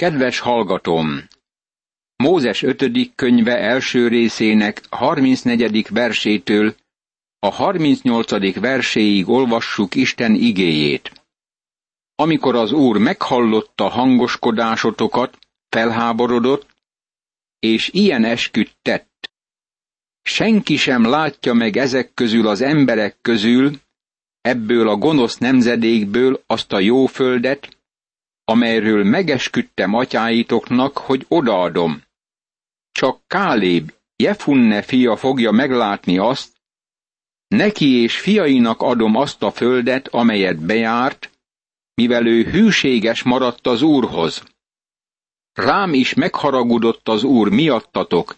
Kedves hallgatóm! Mózes 5. könyve első részének 34. versétől a 38. verséig olvassuk Isten igéjét. Amikor az Úr meghallotta hangoskodásotokat, felháborodott, és ilyen esküdt tett. Senki sem látja meg ezek közül az emberek közül, ebből a gonosz nemzedékből azt a jó földet, amelyről megesküdtem atyáitoknak, hogy odaadom. Csak Káléb, Jefunne fia fogja meglátni azt, neki és fiainak adom azt a földet, amelyet bejárt, mivel ő hűséges maradt az Úrhoz. Rám is megharagudott az Úr miattatok,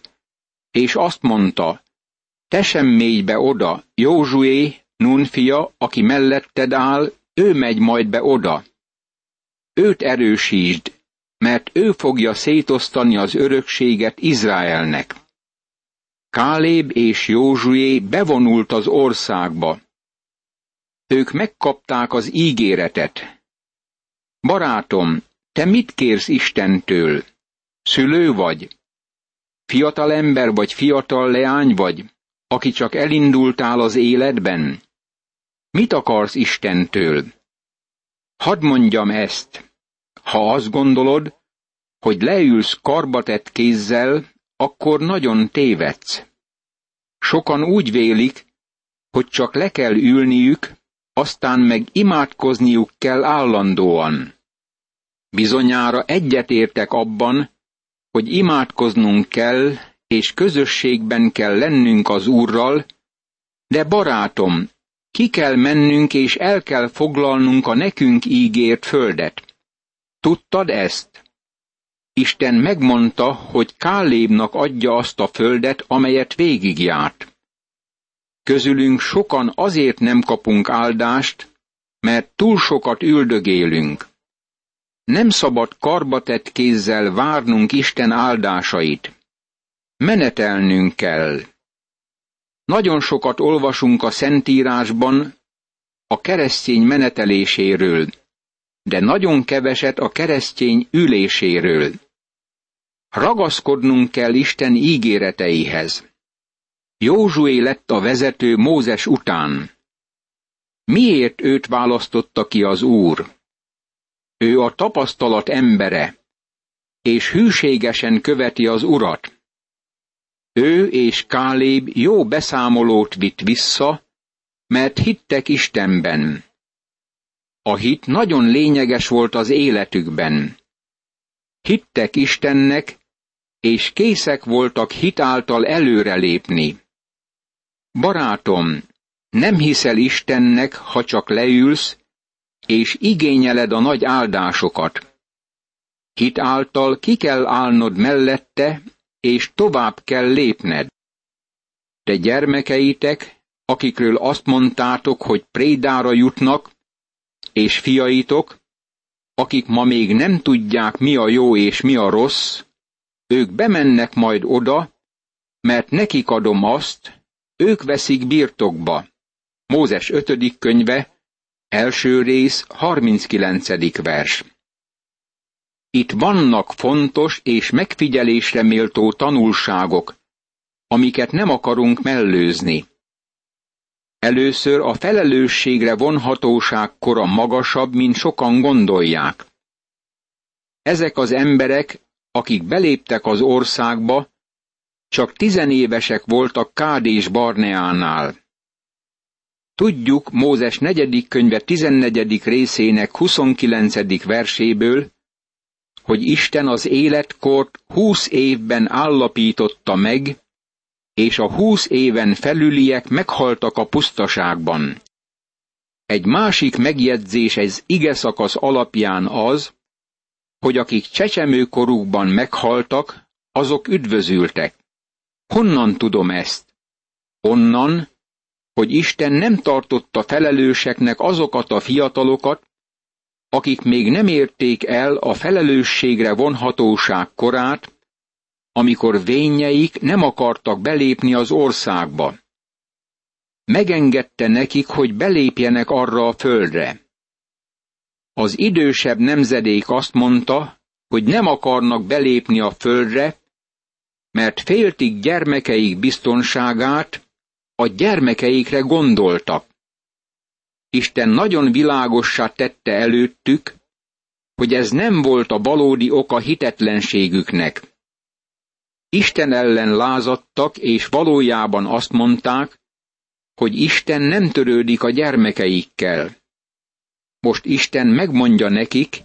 és azt mondta, te sem mégy be oda, Józsué, Nun fia, aki melletted áll, ő megy majd be oda. Őt erősítsd, mert ő fogja szétosztani az örökséget Izraelnek. Káléb és Józsué bevonult az országba. Ők megkapták az ígéretet. Barátom, te mit kérsz Istentől? Szülő vagy? Fiatal ember vagy fiatal leány vagy, aki csak elindultál az életben? Mit akarsz Istentől? Hadd mondjam ezt. Ha azt gondolod, hogy leülsz karbatett kézzel, akkor nagyon tévedsz. Sokan úgy vélik, hogy csak le kell ülniük, aztán meg imádkozniuk kell állandóan. Bizonyára egyetértek abban, hogy imádkoznunk kell, és közösségben kell lennünk az Úrral, de barátom, ki kell mennünk és el kell foglalnunk a nekünk ígért földet. Tudtad ezt? Isten megmondta, hogy Kálébnak adja azt a földet, amelyet végigjárt. Közülünk sokan azért nem kapunk áldást, mert túl sokat üldögélünk. Nem szabad karbatett kézzel várnunk Isten áldásait. Menetelnünk kell. Nagyon sokat olvasunk a Szentírásban a keresztény meneteléséről, de nagyon keveset a keresztény üléséről. Ragaszkodnunk kell Isten ígéreteihez. Józsué lett a vezető Mózes után. Miért őt választotta ki az Úr? Ő a tapasztalat embere, és hűségesen követi az Urat. Ő és Káléb jó beszámolót vitt vissza, mert hittek Istenben. A hit nagyon lényeges volt az életükben. Hittek Istennek, és készek voltak hit által előrelépni. Barátom, nem hiszel Istennek, ha csak leülsz, és igényeled a nagy áldásokat. Hit által ki kell állnod mellette, és tovább kell lépned. Te gyermekeitek, akikről azt mondtátok, hogy prédára jutnak, és fiaitok, akik ma még nem tudják, mi a jó és mi a rossz, ők bemennek majd oda, mert nekik adom azt, ők veszik birtokba. Mózes 5. könyve, első rész, 39. vers. Itt vannak fontos és megfigyelésre méltó tanulságok, amiket nem akarunk mellőzni. Először a felelősségre vonhatóság kora magasabb, mint sokan gondolják. Ezek az emberek, akik beléptek az országba, csak tizenévesek voltak Kádés Barneánál. Tudjuk Mózes negyedik könyve 14. részének 29. verséből, hogy Isten az életkort húsz évben állapította meg, és a húsz éven felüliek meghaltak a pusztaságban. Egy másik megjegyzés ez ige szakasz alapján az, hogy akik csecsemőkorukban meghaltak, azok üdvözültek. Honnan tudom ezt? Onnan, hogy Isten nem tartotta felelőseknek azokat a fiatalokat, akik még nem érték el a felelősségre vonhatóság korát, amikor vényeik nem akartak belépni az országba. Megengedte nekik, hogy belépjenek arra a földre. Az idősebb nemzedék azt mondta, hogy nem akarnak belépni a földre, mert féltik gyermekeik biztonságát, a gyermekeikre gondoltak. Isten nagyon világossá tette előttük, hogy ez nem volt a valódi oka hitetlenségüknek. Isten ellen lázadtak, és valójában azt mondták, hogy Isten nem törődik a gyermekeikkel. Most Isten megmondja nekik,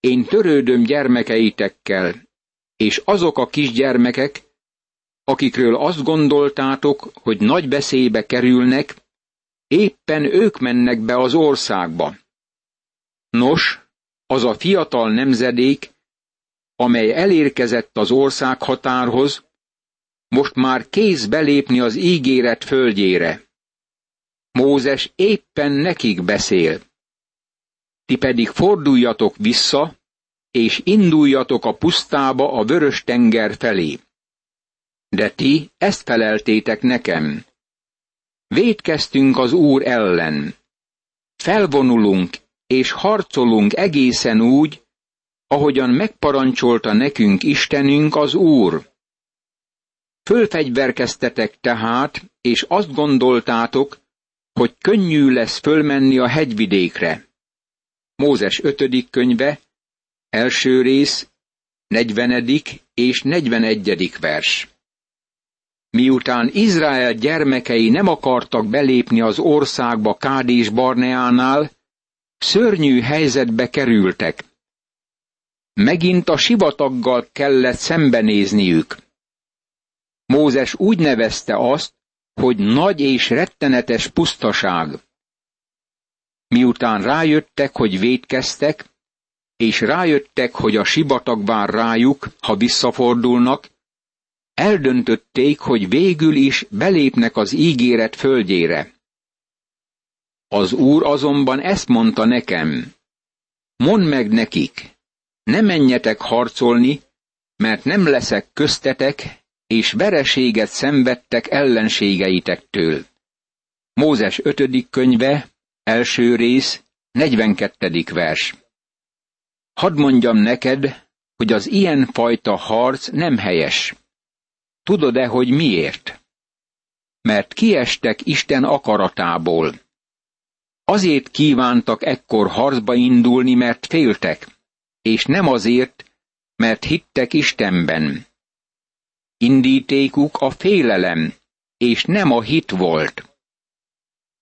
én törődöm gyermekeitekkel, és azok a kisgyermekek, akikről azt gondoltátok, hogy nagy beszébe kerülnek, éppen ők mennek be az országba. Nos, az a fiatal nemzedék, amely elérkezett az ország határhoz, most már kész belépni az ígéret földjére. Mózes éppen nekik beszél. Ti pedig forduljatok vissza, és induljatok a pusztába a vörös tenger felé. De ti ezt feleltétek nekem. Védkeztünk az Úr ellen. Felvonulunk és harcolunk egészen úgy, ahogyan megparancsolta nekünk Istenünk az Úr. Fölfegyverkeztetek tehát, és azt gondoltátok, hogy könnyű lesz fölmenni a hegyvidékre. Mózes 5. könyve, első rész, 40. és 41. vers. Miután Izrael gyermekei nem akartak belépni az országba Kádés Barneánál, szörnyű helyzetbe kerültek. Megint a sivataggal kellett szembenézniük. Mózes úgy nevezte azt, hogy nagy és rettenetes pusztaság. Miután rájöttek, hogy védkeztek, és rájöttek, hogy a sivatag vár rájuk, ha visszafordulnak, eldöntötték, hogy végül is belépnek az ígéret földjére. Az úr azonban ezt mondta nekem. Mondd meg nekik, ne menjetek harcolni, mert nem leszek köztetek, és vereséget szenvedtek ellenségeitektől. Mózes 5. könyve, első rész, 42. vers. Hadd mondjam neked, hogy az ilyen fajta harc nem helyes. Tudod-e, hogy miért? Mert kiestek Isten akaratából. Azért kívántak ekkor harcba indulni, mert féltek, és nem azért, mert hittek Istenben. Indítékuk a félelem, és nem a hit volt.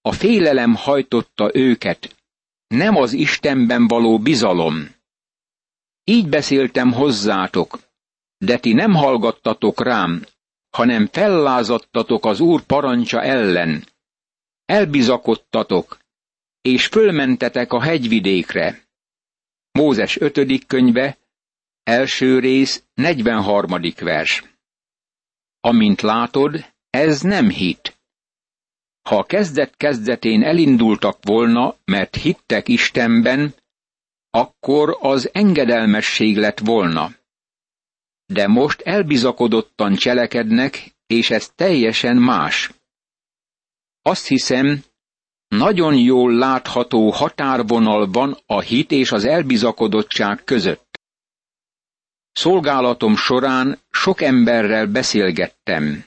A félelem hajtotta őket, nem az Istenben való bizalom. Így beszéltem hozzátok, de ti nem hallgattatok rám, hanem fellázadtatok az Úr parancsa ellen. Elbizakodtatok, és fölmentetek a hegyvidékre. Mózes 5. könyve, első rész, 43. vers. Amint látod, ez nem hit. Ha a kezdet kezdetén elindultak volna, mert hittek Istenben, akkor az engedelmesség lett volna. De most elbizakodottan cselekednek, és ez teljesen más. Azt hiszem, nagyon jól látható határvonal van a hit és az elbizakodottság között. Szolgálatom során sok emberrel beszélgettem.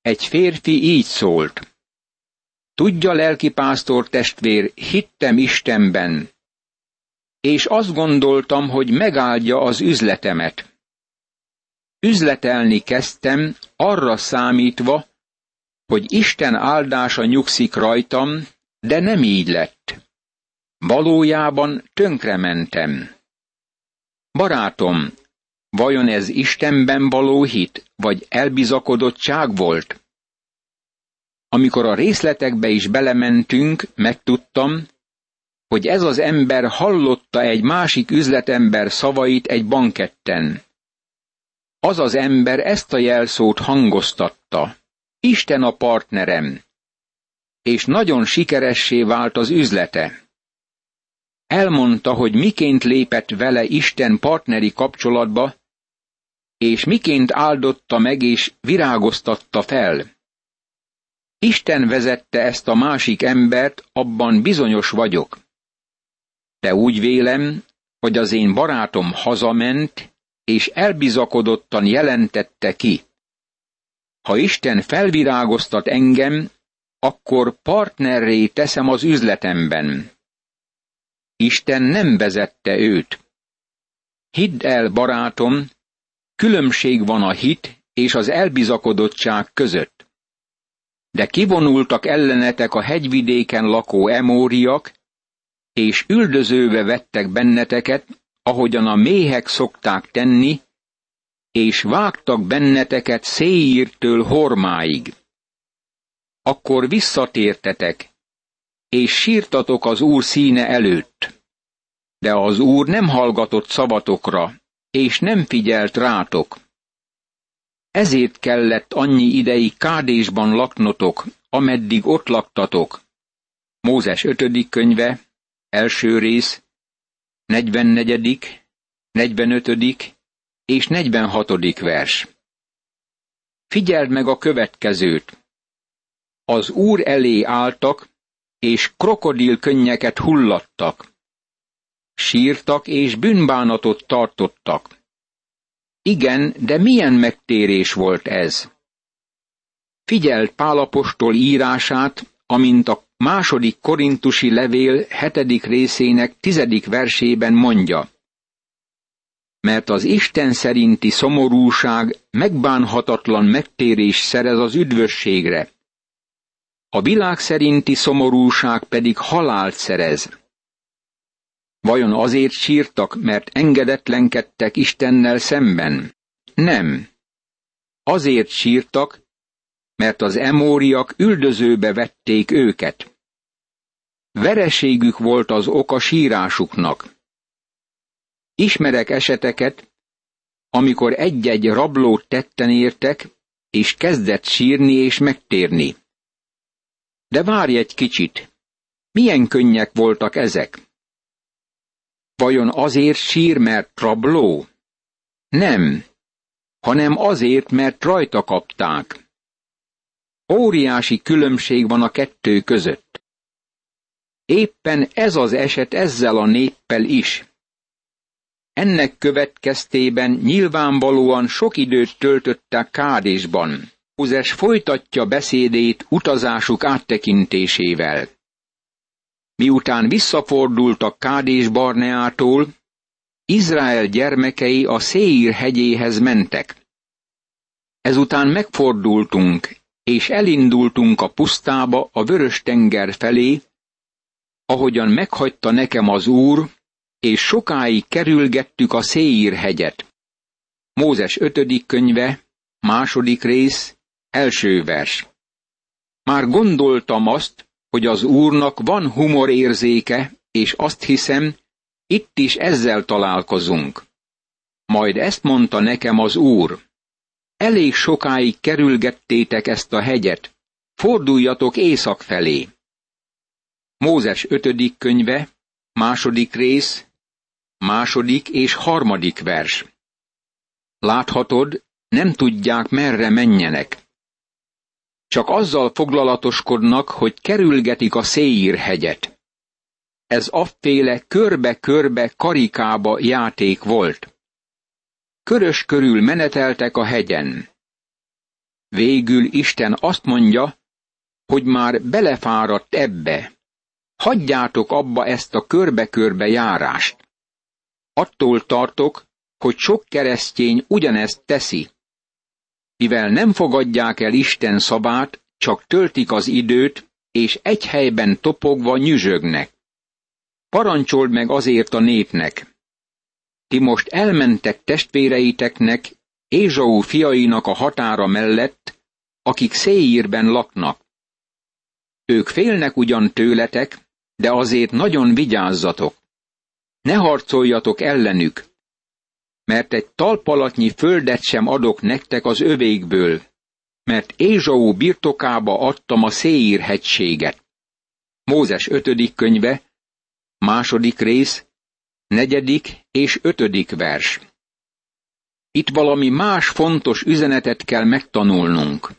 Egy férfi így szólt. Tudja, lelkipásztor testvér, hittem Istenben, és azt gondoltam, hogy megáldja az üzletemet. Üzletelni kezdtem, arra számítva, hogy Isten áldása nyugszik rajtam, de nem így lett. Valójában tönkrementem. Barátom, vajon ez Istenben való hit, vagy elbizakodottság volt? Amikor a részletekbe is belementünk, megtudtam, hogy ez az ember hallotta egy másik üzletember szavait egy banketten. Az az ember ezt a jelszót hangoztatta. Isten a partnerem. És nagyon sikeressé vált az üzlete. Elmondta, hogy miként lépett vele Isten partneri kapcsolatba, és miként áldotta meg és virágoztatta fel. Isten vezette ezt a másik embert, abban bizonyos vagyok. De úgy vélem, hogy az én barátom hazament, és elbizakodottan jelentette ki. Ha Isten felvirágoztat engem, akkor partnerré teszem az üzletemben. Isten nem vezette őt. Hidd el, barátom, különbség van a hit és az elbizakodottság között. De kivonultak ellenetek a hegyvidéken lakó emóriak, és üldözőbe vettek benneteket, ahogyan a méhek szokták tenni, és vágtak benneteket széírtől hormáig. Akkor visszatértetek, és sírtatok az Úr színe előtt. De az Úr nem hallgatott szavatokra, és nem figyelt rátok. Ezért kellett annyi ideig Kádésban laknotok, ameddig ott laktatok. Mózes 5. könyve, első rész, 44., 45. és 46. vers. Figyeld meg a következőt. Az Úr elé álltak, és krokodil könnyeket hullattak. Sírtak és bűnbánatot tartottak. Igen, de milyen megtérés volt ez? Figyelt Pálapostól írását, amint a második korintusi levél hetedik részének tizedik versében mondja. Mert az Isten szerinti szomorúság megbánhatatlan megtérés szerez az üdvösségre. A világ szerinti szomorúság pedig halált szerez. Vajon azért sírtak, mert engedetlenkedtek Istennel szemben? Nem. Azért sírtak, mert az emóriak üldözőbe vették őket. Vereségük volt az oka sírásuknak. Ismerek eseteket, amikor egy-egy rablót tetten értek, és kezdett sírni és megtérni. De várj egy kicsit, milyen könnyek voltak ezek? Vajon azért sír, mert rabló? Nem, hanem azért, mert rajta kapták. Óriási különbség van a kettő között. Éppen ez az eset ezzel a néppel is. Ennek következtében nyilvánvalóan sok időt töltöttek Kádésban. Mózes folytatja beszédét utazásuk áttekintésével. Miután visszafordultak Kádés Barneától, Izrael gyermekei a Széír hegyéhez mentek. Ezután megfordultunk, és elindultunk a pusztába a vörös tenger felé, ahogyan meghagyta nekem az Úr, és sokáig kerülgettük a Széír hegyet. Mózes ötödik könyve, második rész, első vers. Már gondoltam azt, hogy az Úrnak van humorérzéke, és azt hiszem, itt is ezzel találkozunk. Majd ezt mondta nekem az Úr. Elég sokáig kerülgettétek ezt a hegyet, forduljatok észak felé. Mózes ötödik könyve, második rész, második és harmadik vers. Láthatod, nem tudják merre menjenek. Csak azzal foglalatoskodnak, hogy kerülgetik a Széír hegyet. Ez afféle körbe-körbe karikába játék volt. Körös körül meneteltek a hegyen. Végül Isten azt mondja, hogy már belefáradt ebbe. Hagyjátok abba ezt a körbe-körbe járást. Attól tartok, hogy sok keresztény ugyanezt teszi. Mivel nem fogadják el Isten szabát, csak töltik az időt, és egy helyben topogva nyüzsögnek. Parancsold meg azért a népnek. Ti most elmentek testvéreiteknek, Ézsau fiainak a határa mellett, akik Széírben laknak. Ők félnek ugyan tőletek, de azért nagyon vigyázzatok. Ne harcoljatok ellenük, mert egy talpalatnyi földet sem adok nektek az övékből, mert Ézsau birtokába adtam a Széír hegységet. Mózes ötödik könyve, második rész, negyedik és ötödik vers. Itt valami más fontos üzenetet kell megtanulnunk.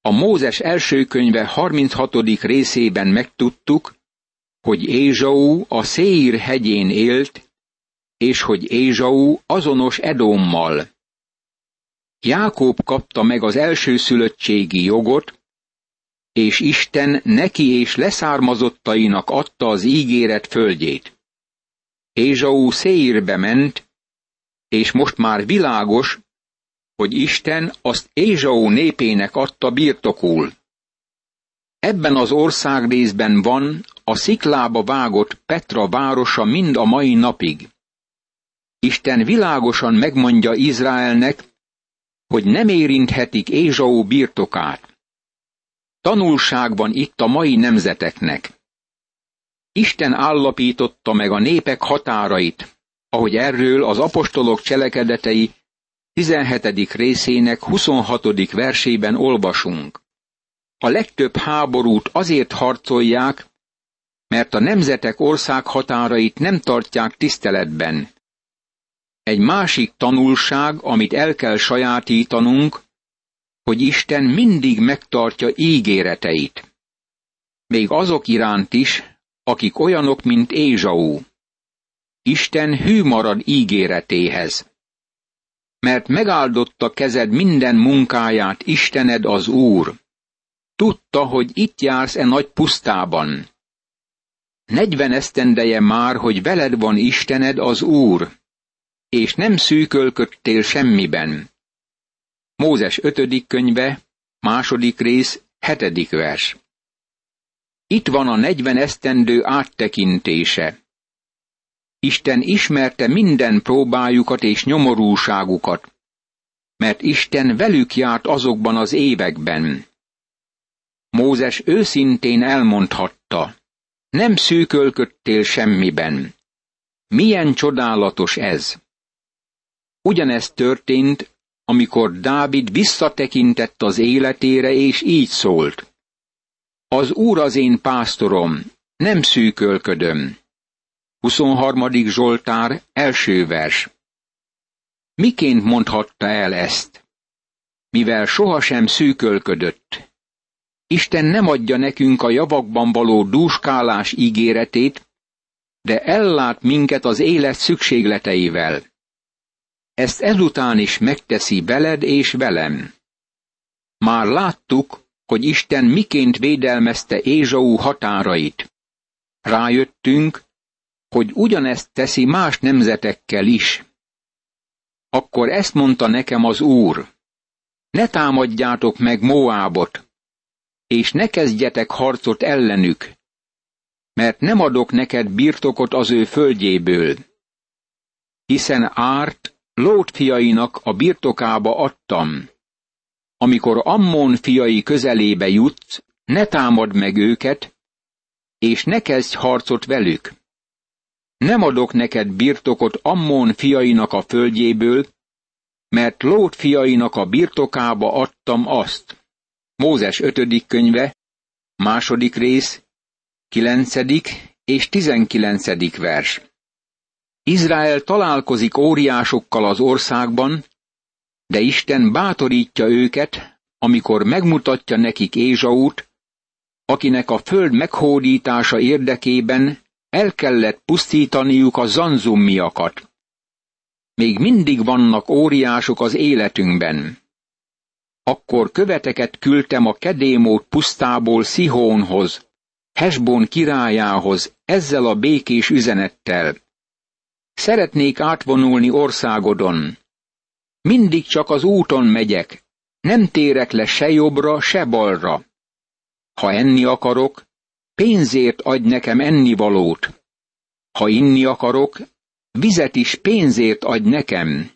A Mózes első könyve 36. részében megtudtuk, hogy Ézsau a Széír hegyén élt, és hogy Ézsau azonos Edommal. Jákob kapta meg az elsőszülöttségi jogot, és Isten neki és leszármazottainak adta az ígéret földjét. Ézsau Széírbe ment, és most már világos, hogy Isten azt Ézsau népének adta birtokul. Ebben az országrészben van a sziklába vágott Petra városa mind a mai napig. Isten világosan megmondja Izraelnek, hogy nem érinthetik Ézsau birtokát. Tanulság van itt a mai nemzeteknek. Isten állapította meg a népek határait, ahogy erről az apostolok cselekedetei 17. részének 26. versében olvasunk. A legtöbb háborút azért harcolják, mert a nemzetek ország határait nem tartják tiszteletben. Egy másik tanulság, amit el kell sajátítanunk, hogy Isten mindig megtartja ígéreteit. Még azok iránt is, akik olyanok, mint Ézsau. Isten hű marad ígéretéhez. Mert megáldotta kezed minden munkáját Istened az Úr. Tudta, hogy itt jársz e nagy pusztában. Negyven esztendeje már, hogy veled van Istened az Úr, és nem szűkölködtél semmiben. Mózes ötödik könyve, második rész, hetedik vers. Itt van a negyven esztendő áttekintése. Isten ismerte minden próbájukat és nyomorúságukat, mert Isten velük járt azokban az években. Mózes őszintén elmondhatta, nem szűkölködtél semmiben. Milyen csodálatos ez! Ugyanezt történt, amikor Dávid visszatekintett az életére, és így szólt. Az Úr az én pásztorom, nem szűkölködöm. 23. Zsoltár, első vers. Miként mondhatta el ezt? Mivel sohasem szűkölködött. Isten nem adja nekünk a javakban való dúskálás ígéretét, de ellát minket az élet szükségleteivel. Ezt ezután is megteszi veled és velem. Már láttuk, hogy Isten miként védelmezte Ézsau határait. Rájöttünk, hogy ugyanezt teszi más nemzetekkel is. Akkor ezt mondta nekem az Úr. Ne támadjátok meg Moábot, és ne kezdjetek harcot ellenük, mert nem adok neked birtokot az ő földjéből. Hiszen árt Lót fiainak a birtokába adtam. Amikor Ammon fiai közelébe jutsz, ne támad meg őket, és ne kezdj harcot velük. Nem adok neked birtokot Ammon fiainak a földjéből, mert Lót fiainak a birtokába adtam azt. Mózes ötödik könyve, második rész, kilencedik és tizenkilencedik vers. Izrael találkozik óriásokkal az országban, de Isten bátorítja őket, amikor megmutatja nekik Ézsaút, akinek a föld meghódítása érdekében el kellett pusztítaniuk a zanzummiakat. Még mindig vannak óriások az életünkben. Akkor követeket küldtem a Kedémót pusztából Szihónhoz, Hesbon királyához, ezzel a békés üzenettel. Szeretnék átvonulni országodon. Mindig csak az úton megyek, nem térek le se jobbra, se balra. Ha enni akarok, pénzért adj nekem ennivalót. Ha inni akarok, vizet is pénzért adj nekem.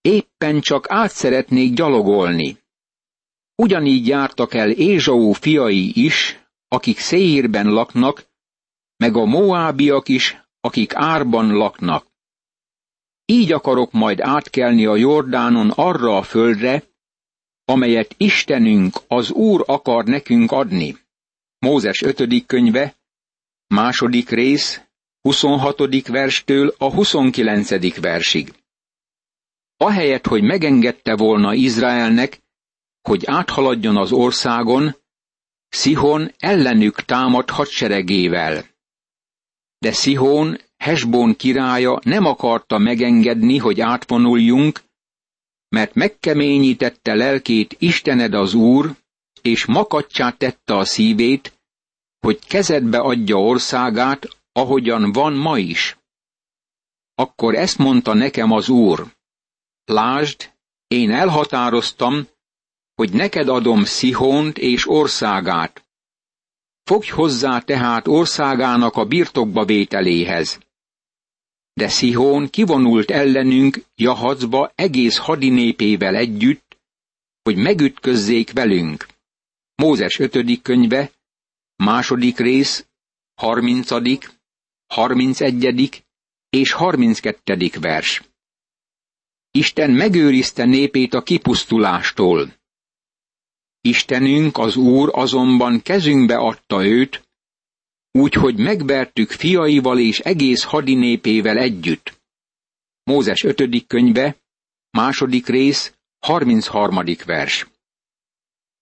Éppen csak át szeretnék gyalogolni. Ugyanígy jártak el Ézsau fiai is, akik Széírben laknak, meg a Moábiak is, akik árban laknak. Így akarok majd átkelni a Jordánon arra a földre, amelyet Istenünk, az Úr akar nekünk adni. Mózes 5. könyve, második rész, 26. verstől a 29. versig. Ahelyett, hogy megengedte volna Izraelnek, hogy áthaladjon az országon, Szihon ellenük támad hadseregével. De Szihón Hesbón királya nem akarta megengedni, hogy átvonuljunk, mert megkeményítette lelkét Istened az Úr, és makaccsá tette a szívét, hogy kezedbe adja országát, ahogyan van ma is. Akkor ezt mondta nekem az Úr. Lásd, én elhatároztam, hogy neked adom Szihont és országát. Fogj hozzá tehát országának a birtokba vételéhez. De Szihón kivonult ellenünk Jahacba egész hadinépével együtt, hogy megütközzék velünk. Mózes 5. könyve, második rész, 30., 31. és 32. vers. Isten megőrizte népét a kipusztulástól. Istenünk, az Úr azonban kezünkbe adta őt, úgyhogy megvertük fiaival és egész hadinépével együtt. Mózes 5. könyve, második rész, 33. vers.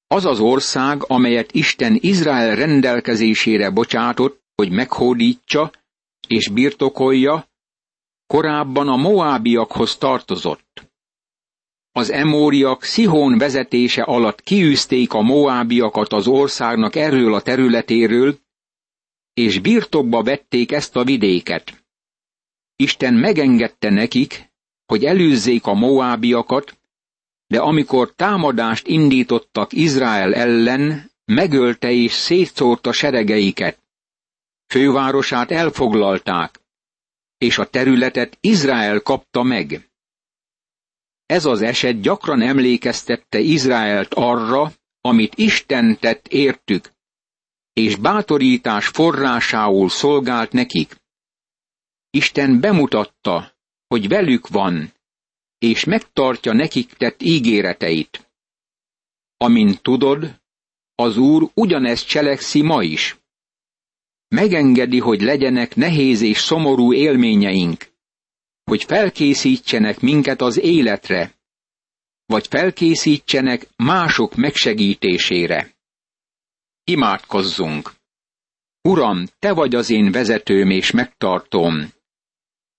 Az az ország, amelyet Isten Izrael rendelkezésére bocsátott, hogy meghódítsa és birtokolja, korábban a Moábiakhoz tartozott. Az emóriak Szihón vezetése alatt kiűzték a Moábiakat az országnak erről a területéről, és birtokba vették ezt a vidéket. Isten megengedte nekik, hogy előzzék a Moábiakat, de amikor támadást indítottak Izrael ellen, megölte és szétszórta seregeiket. Fővárosát elfoglalták, és a területet Izrael kapta meg. Ez az eset gyakran emlékeztette Izraelt arra, amit Isten tett értük, és bátorítás forrásául szolgált nekik. Isten bemutatta, hogy velük van, és megtartja nekik tett ígéreteit. Amint tudod, az Úr ugyanezt cselekszi ma is. Megengedi, hogy legyenek nehéz és szomorú élményeink, hogy felkészítsenek minket az életre, vagy felkészítsenek mások megsegítésére. Imádkozzunk! Uram, Te vagy az én vezetőm és megtartom.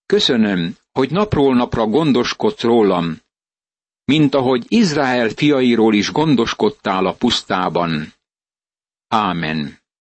Köszönöm, hogy napról napra gondoskodsz rólam, mint ahogy Izrael fiairól is gondoskodtál a pusztában. Ámen.